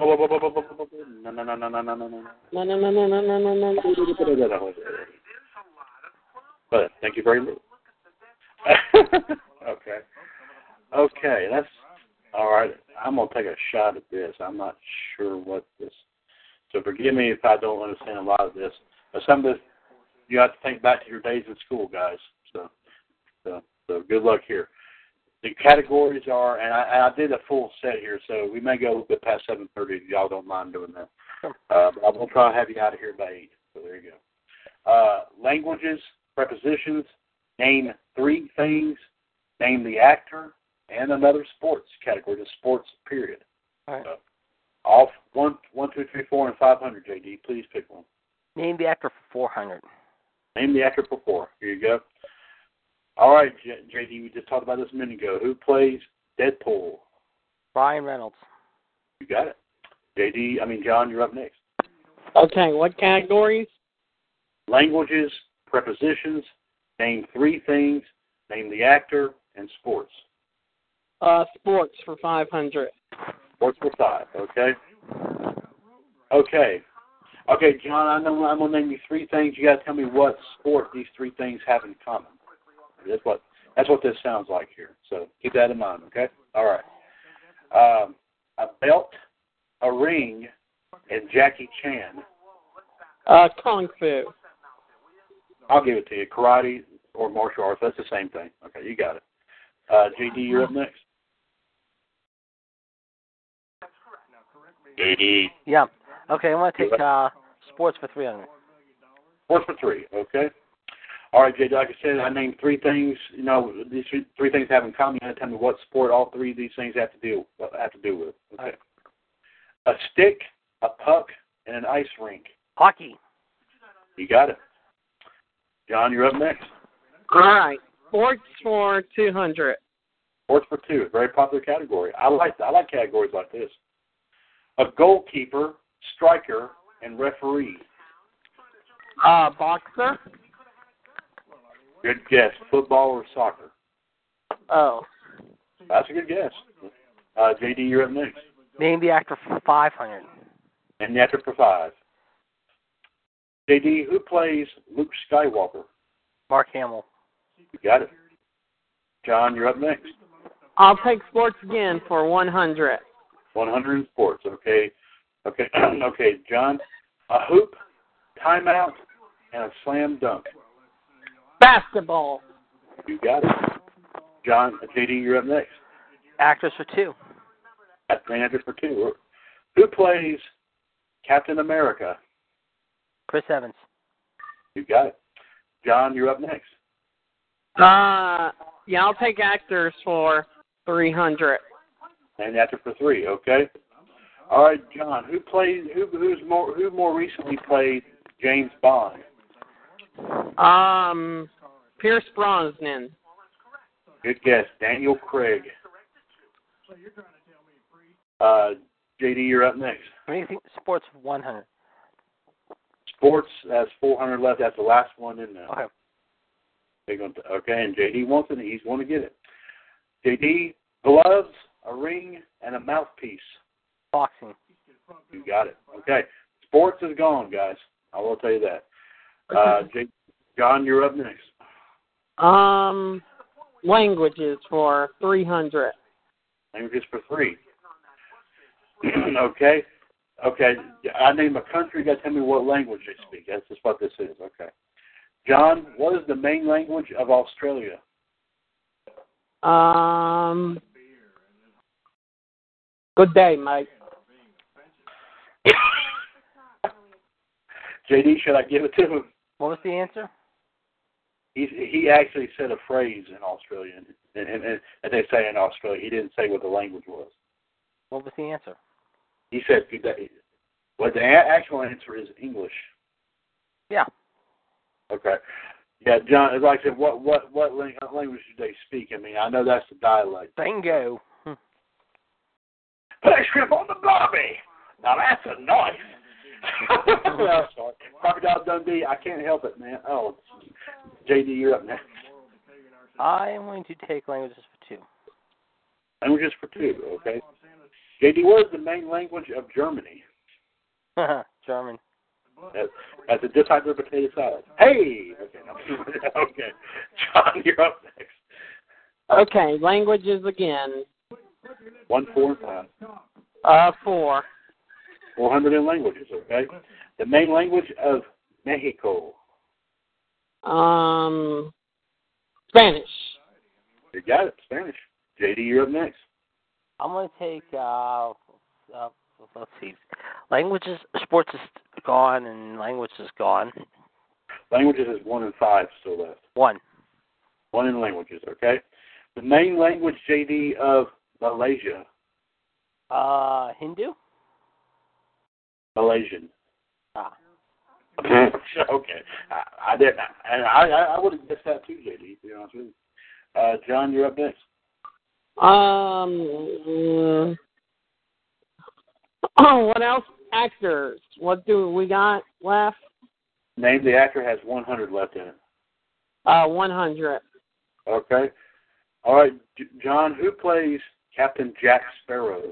No, no, no, no, no, no, no, no, no, no. No, no, no, no, no, no, no, no. But thank you very much. okay. Okay, that's all right. I'm gonna take a shot at this. I'm not sure what this. So forgive me if I don't understand a lot of this. But some of this you have to think back to your days in school, guys. So, so, so good luck here. The categories are, and I, I did a full set here, so we may go a little bit past 7:30 if y'all don't mind doing that. Uh, but I'm gonna try to have you out of here by eight. So there you go. Uh, languages, prepositions. Name three things. Name the actor and another sports category. The sports period. All right. Uh, off one, one, two, three, four, and five hundred. JD, please pick one. Name the actor for 400. Name the actor for four. Here you go. All right, JD, we just talked about this a minute ago. Who plays Deadpool? Ryan Reynolds. You got it. JD, I mean John, you're up next. Okay, what categories? Languages, prepositions. Name three things. Name the actor and sports. Uh, sports for 500. Sports for five. Okay. Okay. Okay, John. I know I'm gonna name you three things. You got to tell me what sport these three things have in common. That's what that's what this sounds like here. So keep that in mind. Okay. All right. Um, a belt, a ring, and Jackie Chan. Uh, kung fu. I'll give it to you. Karate or martial arts. That's the same thing. Okay, you got it. Uh, JD, you're up next. JD. Yeah. Okay, I'm going to take uh, sports for 300. Sports for three. Okay. All right, JD. Like I said, I named three things. You know, these three, three things have in common. You have to tell me what sport all three of these things have to deal have to do with. Okay. A stick, a puck, and an ice rink. Hockey. You got it. John, you're up next. All right, sports for 200. Sports for two, a very popular category. I like I like categories like this. A goalkeeper, striker, and referee. Uh, boxer. Good guess. Football or soccer? Oh, That's a good guess. Uh, JD, you're up next. Name the actor for 500. And the actor for five. JD, who plays Luke Skywalker? Mark Hamill. You got it. John, you're up next. I'll take sports again for 100. 100 in sports. Okay. Okay. okay. John, a hoop, timeout, and a slam dunk. Basketball. You got it. John, JD, you're up next. Actors for two. At Grand Actors for two. Who plays Captain America? Chris Evans. You got it. John, you're up next. Uh, yeah, I'll take actors for 300. And actor for three. Okay. All right, John. Who played? Who who's more? Who more recently played James Bond? Um, Pierce Brosnan. Good guess. Daniel Craig. Uh, JD, you're up next. What do you think? Sports 100. Sports has 400 left. That's the last one in there. Okay. They're going to, okay, and JD wants it. He's going to get it. JD, gloves, a ring, and a mouthpiece. Boxing. You got it. Okay. Sports is gone, guys. I will tell you that. Uh, J- John, you're up next. Um, languages for 300. Languages for three. okay. Okay. I name a country. You got to tell me what language they speak. That's just what this is. Okay. John, what is the main language of Australia? Um, good day, mate. JD, should I give it to him? What was the answer? He he actually said a phrase in Australian, and, and, and they say in Australia. He didn't say what the language was. What was the answer? He said. Well, the a- actual answer is English. Yeah. Okay. Yeah, John. Like I said, what what what lang- language do they speak? I mean, I know that's the dialect. Bingo. Hmm. Put a shrimp on the barbie. Now that's a knife. Well, sorry. Crocodile Dundee. I can't help it, man. Oh, JD, you're up next. I am going to take languages for two. Languages for two. Okay. JD, what is the main language of Germany? German. That, that's a just like potato salad. Hey. Okay. No. okay. John, you're up next. Okay, languages again. One, four, and five. Uh, four. 400 in languages, okay? The main language of Mexico. Um, Spanish. You got it, Spanish. JD, you're up next. I'm going to take, uh, uh, let's see, languages, sports is gone, and language is gone. Languages is one in five still left. One. One in languages, okay? The main language, JD, of Malaysia. Uh, Hindu? Malaysian. Ah. okay. I, I didn't, and I, I, I would have guessed that too, JD, to be honest with you. Uh, John, you're up next. Um, oh, what else? Actors. What do we got left? Name the actor has 100 left in it. Uh, 100. Okay. All right, J- John, who plays Captain Jack Sparrow?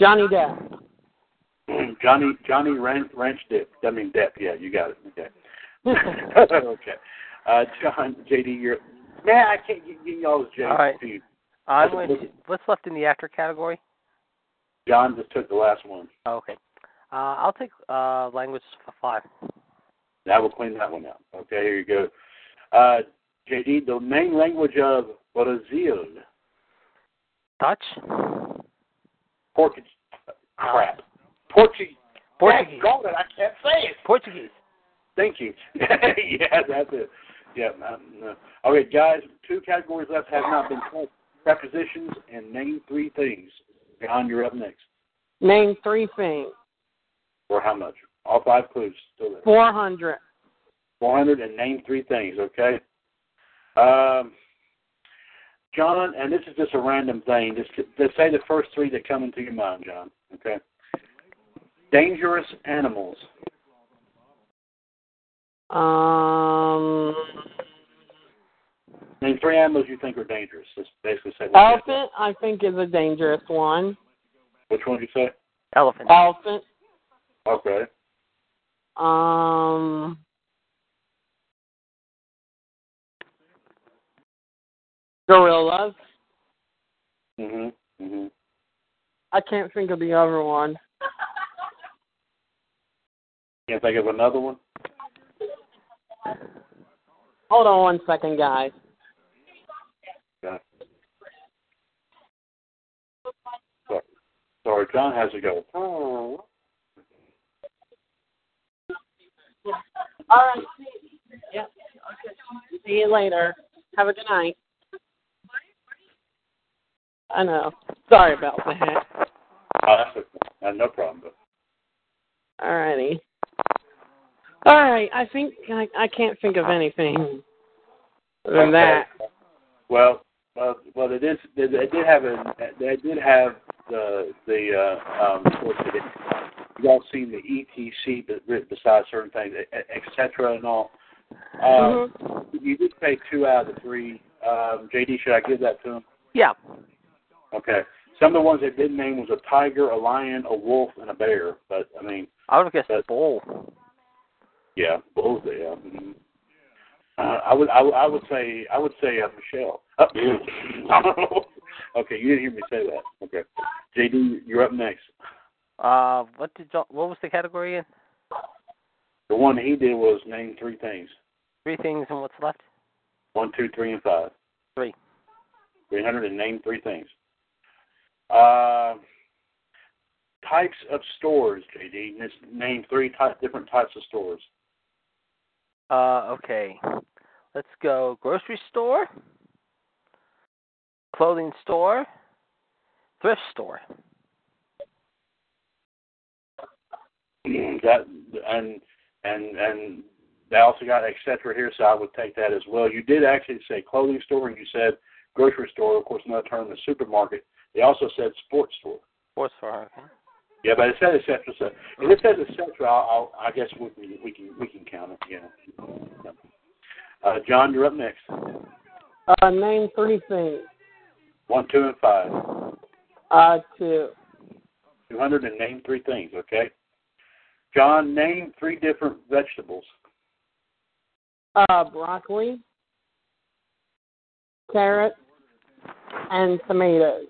Johnny Depp. Johnny Johnny Ranch, Ranch Dip. I mean Depp. Yeah, you got it. Okay. okay. Uh, John, JD, you're man. I can't get, get y'all's J. All right. I'm going to, what's left in the actor category? John just took the last one. Oh, okay. Uh, I'll take uh, languages for five. That will clean that one out. Okay, here you go. Uh, JD, the main language of Brazil. Dutch? Portuguese. Crap. Portuguese. Portuguese. I can't say it. Portuguese. Thank you. yeah, that's it. Yeah. Um, uh, okay, guys. Two categories left have not been touched. Prepositions and name three things. John, you're up next. Name three things. For how much? All five clues still there. 400. 400 and name three things, okay? Um, John, and this is just a random thing. Just, just say the first three that come into your mind, John, okay? Dangerous animals. Um, Name three animals you think are dangerous. Just basically say what elephant, I think, is a dangerous one. Which one did you say? Elephant. Elephant. Okay. Um. Gorillas. Mhm. Mhm. I can't think of the other one. Can't think of another one. Hold on one second, guys. Okay. Sorry, sorry John has to go. Oh. All right. Yep. Okay. See you later. Have a good night. I know. Sorry about that. Oh, that's okay. No problem. All righty. All right. I think I I can't think of anything other than that. Okay. Well, well, well, they did. They, they did have a. They did have the the uh, um. What's it? You all seen the ETC, but written besides certain things, etc. and all. Um, You did say two out of the three. Um, JD, should I give that to him? Yeah. Okay. Some of the ones they did name was a tiger, a lion, a wolf, and a bear. But I mean, I would have guessed That- bull. Yeah, both. Yeah. mhm. Uh, I would. I, would- I would say. I would say uh, Michelle. Oh, okay, you didn't hear me say that. Okay, JD, you're up next. Uh, what did John, what was the category again? The one he did was name three things. Three things and what's left? One, two, three, and five. Three. Three hundred and name three things. Uh, types of stores, JD. Name three different types of stores. Uh, okay. Let's go grocery store, clothing store, thrift store. that and and and they also got et cetera here, so I would take that as well. You did actually say clothing store, and you said grocery store. Of course, another term is supermarket. They also said sports store. Sports store. Okay. Yeah, but it said et cetera. So if it says et cetera, I'll, I'll, I guess we can we can we can count it. Yeah. Uh, John, you're up next. Uh, name three things. One, two, and five. Uh, two. Two hundred and name three things. Okay. John, name three different vegetables. Uh, broccoli, carrot, and tomatoes.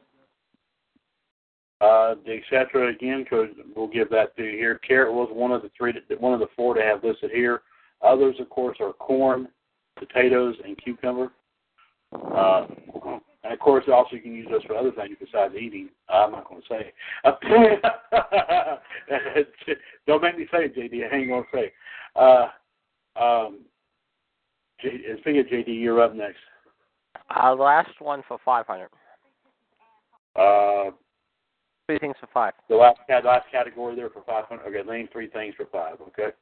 Uh, the et cetera again, because we'll give that to you here. Carrot was one of the three, one of the four to have listed here. Others, of course, are corn, potatoes, and cucumber. Uh, and of course, also you can use those for other things besides eating. I'm not going to say. Don't make me say it, JD. I ain't going to say. Uh, um, J, speaking of JD, you're up next. Uh, last one for 500. Uh, Three things for five. The last, last category there for 500. Okay, name three things for five. Okay.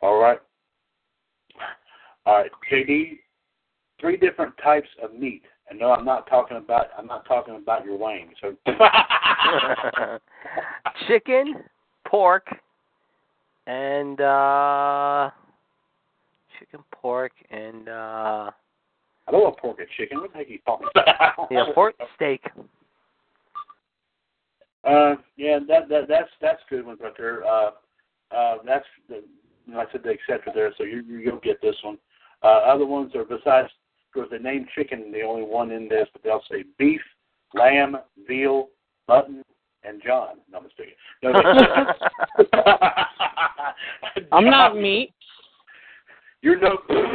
All right. All right, JD. Three different types of meat. And no, I'm not talking about. I'm not talking about your wang. So. Chicken, pork, and uh, chicken, pork, and uh, I don't want pork and chicken. What the heck are you talking about? yeah, pork steak. Uh, yeah, that that that's that's good one right there. Uh, uh, that's the you know, I said the cetera there, so you you'll get this one. Uh, other ones are besides, of course, they name chicken the only one in this, but they'll say beef, lamb, veal, mutton, and John. No I'm mistaken. No, I'm not meat. You're no.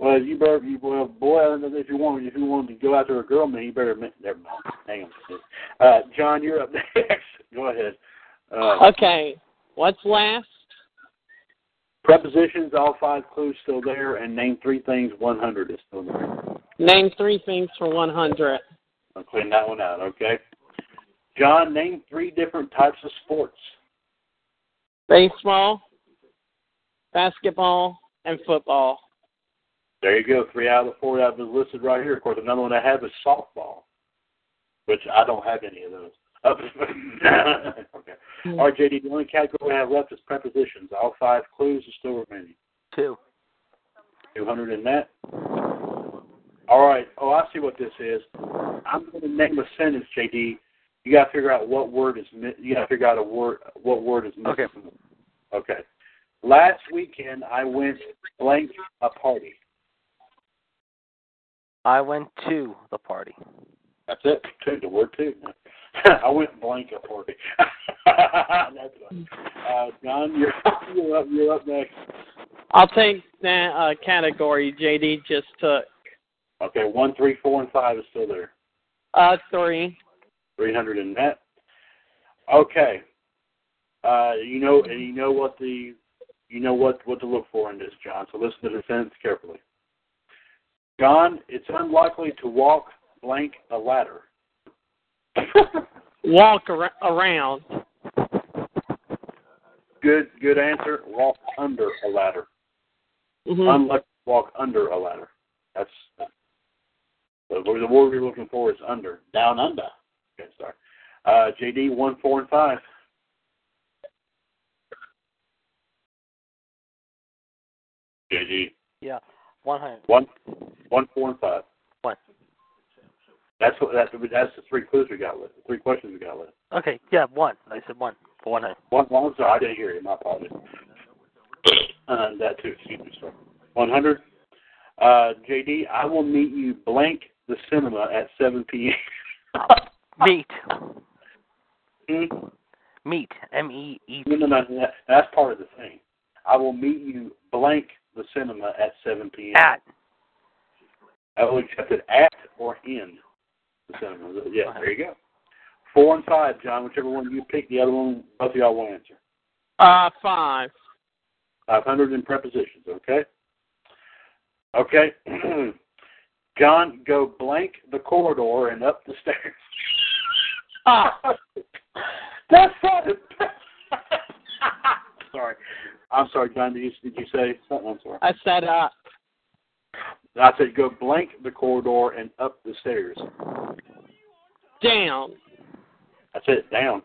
well, you better. You, well, boy, if you want, if you want to go after a girl, man, you better. Never mind. Hang on. Uh, John, you're up next. go ahead. Uh, Okay. What's last? Prepositions, all five clues still there, and name three things. One hundred is still there. Name three things for 100. I'll clean that one out. Okay. John, name three different types of sports. Baseball, basketball, and football. There you go. Three out of the four that was listed right here. Of course, another one I have is softball, which I don't have any of those. okay. Mm-hmm. All right, JD, the only category I have left is prepositions. All five clues are still remaining. Two. 200 in that. All right. Oh, I see what this is. I'm going to name a sentence, JD, You got to figure out what word is. mi- You got to figure out a word. What word is missing. Okay. Okay. Last weekend I went blank a party. I went to the party. That's it. Two. The word two. I went blank a party. That's funny. Uh, John, you're, you're up. You're up next. I'll take that uh, category JD just took. Okay. One, three, four, and five is still there. Uh, three. 300 in net. Okay. Uh, you know, and you know what the, you know what what to look for in this, John. So listen to the sentence carefully. John, it's unlikely to walk blank a ladder. Walk ar- around. Good, good answer. Walk under a ladder. hmm Unlikely to walk under a ladder. That's the, the word you're looking for is under, down under. Okay, sorry. Uh, JD one, four, and five. JD Yeah. One hundred. one, one, four, and five. One. That's what that's that's the three clues we got left. The three questions we got left. Okay. Yeah. One. I said one. For one hundred. One, one sorry, I didn't hear you. My apologies. Uh, that too. Excuse me, sir. One hundred. Uh, JD, I will meet you blank the cinema at seven p.m. Meet. Hmm? Meet. M E E No, no, no, no. That's part of the thing. I will meet you blank the cinema at 7 p.m. At. I will accept it at or in the cinema. Yeah, there you go. Four and five, John. Whichever one you pick, the other one, both of y'all will answer. Uh, five. 500 in prepositions, okay? Okay. John, go blank the corridor and up the stairs. Ah. That's not sorry. I'm sorry, John. Did you, did you say something? I'm sorry. I said up. I said go blank the corridor and up the stairs. Down. That's it. Down.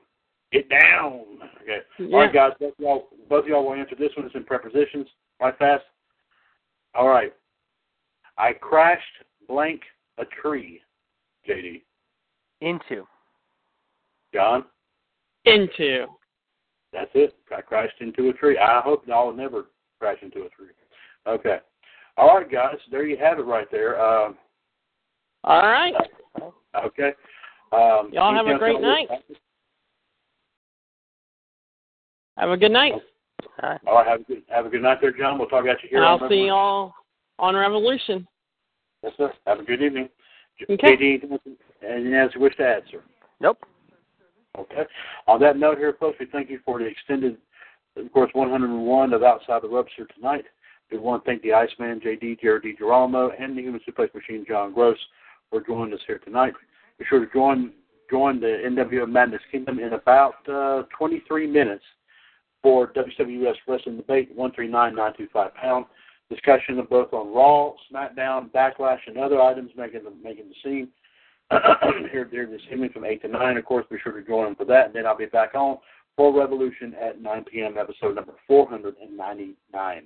Get down. Okay. All Yeah. right, guys. Both of y'all, both of y'all will answer this one. It's in prepositions. Right fast. All right. I crashed blank a tree. JD. Into. John. Into. That's it. I crashed into a tree. I hope y'all will never crash into a tree. Okay. All right, guys. There you have it right there. Um, All right. okay. Um, Y'all have a great night. y'all Have a good night. All right. All right. Have a good have a good night there, John. We'll talk about you here. And I'll see y'all on Revolution. Yes, sir. Have a good evening. Okay. JD, anything else you wish to add, sir? Nope. Okay. On that note here, folks, we thank you for the extended, of course, 101 of Outside the Ropes here tonight. We want to thank the Iceman, JD, Jared DiGirolamo, and the Human Suplex Machine, John Gross, for joining us here tonight. Be sure to join join the NWO Madness Kingdom in about uh, 23 minutes for WWS Wrestling Debate 139925 pound. Discussion of both on Raw, SmackDown, Backlash, and other items making the making the scene here, here this evening from 8 to 9. Of course, be sure to join them for that. And then I'll be back on for Revolution at 9 p.m., episode number 499.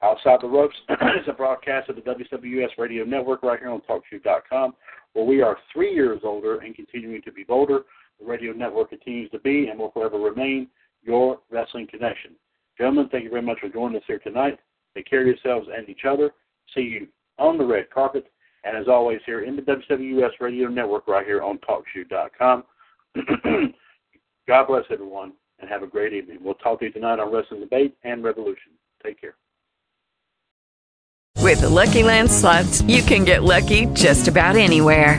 Outside the Ropes is a broadcast of the WWS Radio Network right here on TalkShoe.com, where we are three years older and continuing to be bolder. The radio network continues to be and will forever remain your wrestling connection. Gentlemen, thank you very much for joining us here tonight. Take care of yourselves and each other. See you on the red carpet. And as always, here in the WWS Radio Network right here on TalkShoe.com. God bless everyone and have a great evening. We'll talk to you tonight on Wrestling Debate and Revolution. Take care. With the Lucky Land slots, you can get lucky just about anywhere.